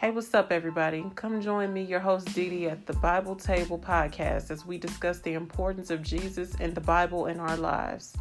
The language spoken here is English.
Hey, what's up, everybody? Come join me, your host Dee Dee, at the Bible Table Podcast as we discuss the importance of Jesus and the Bible in our lives.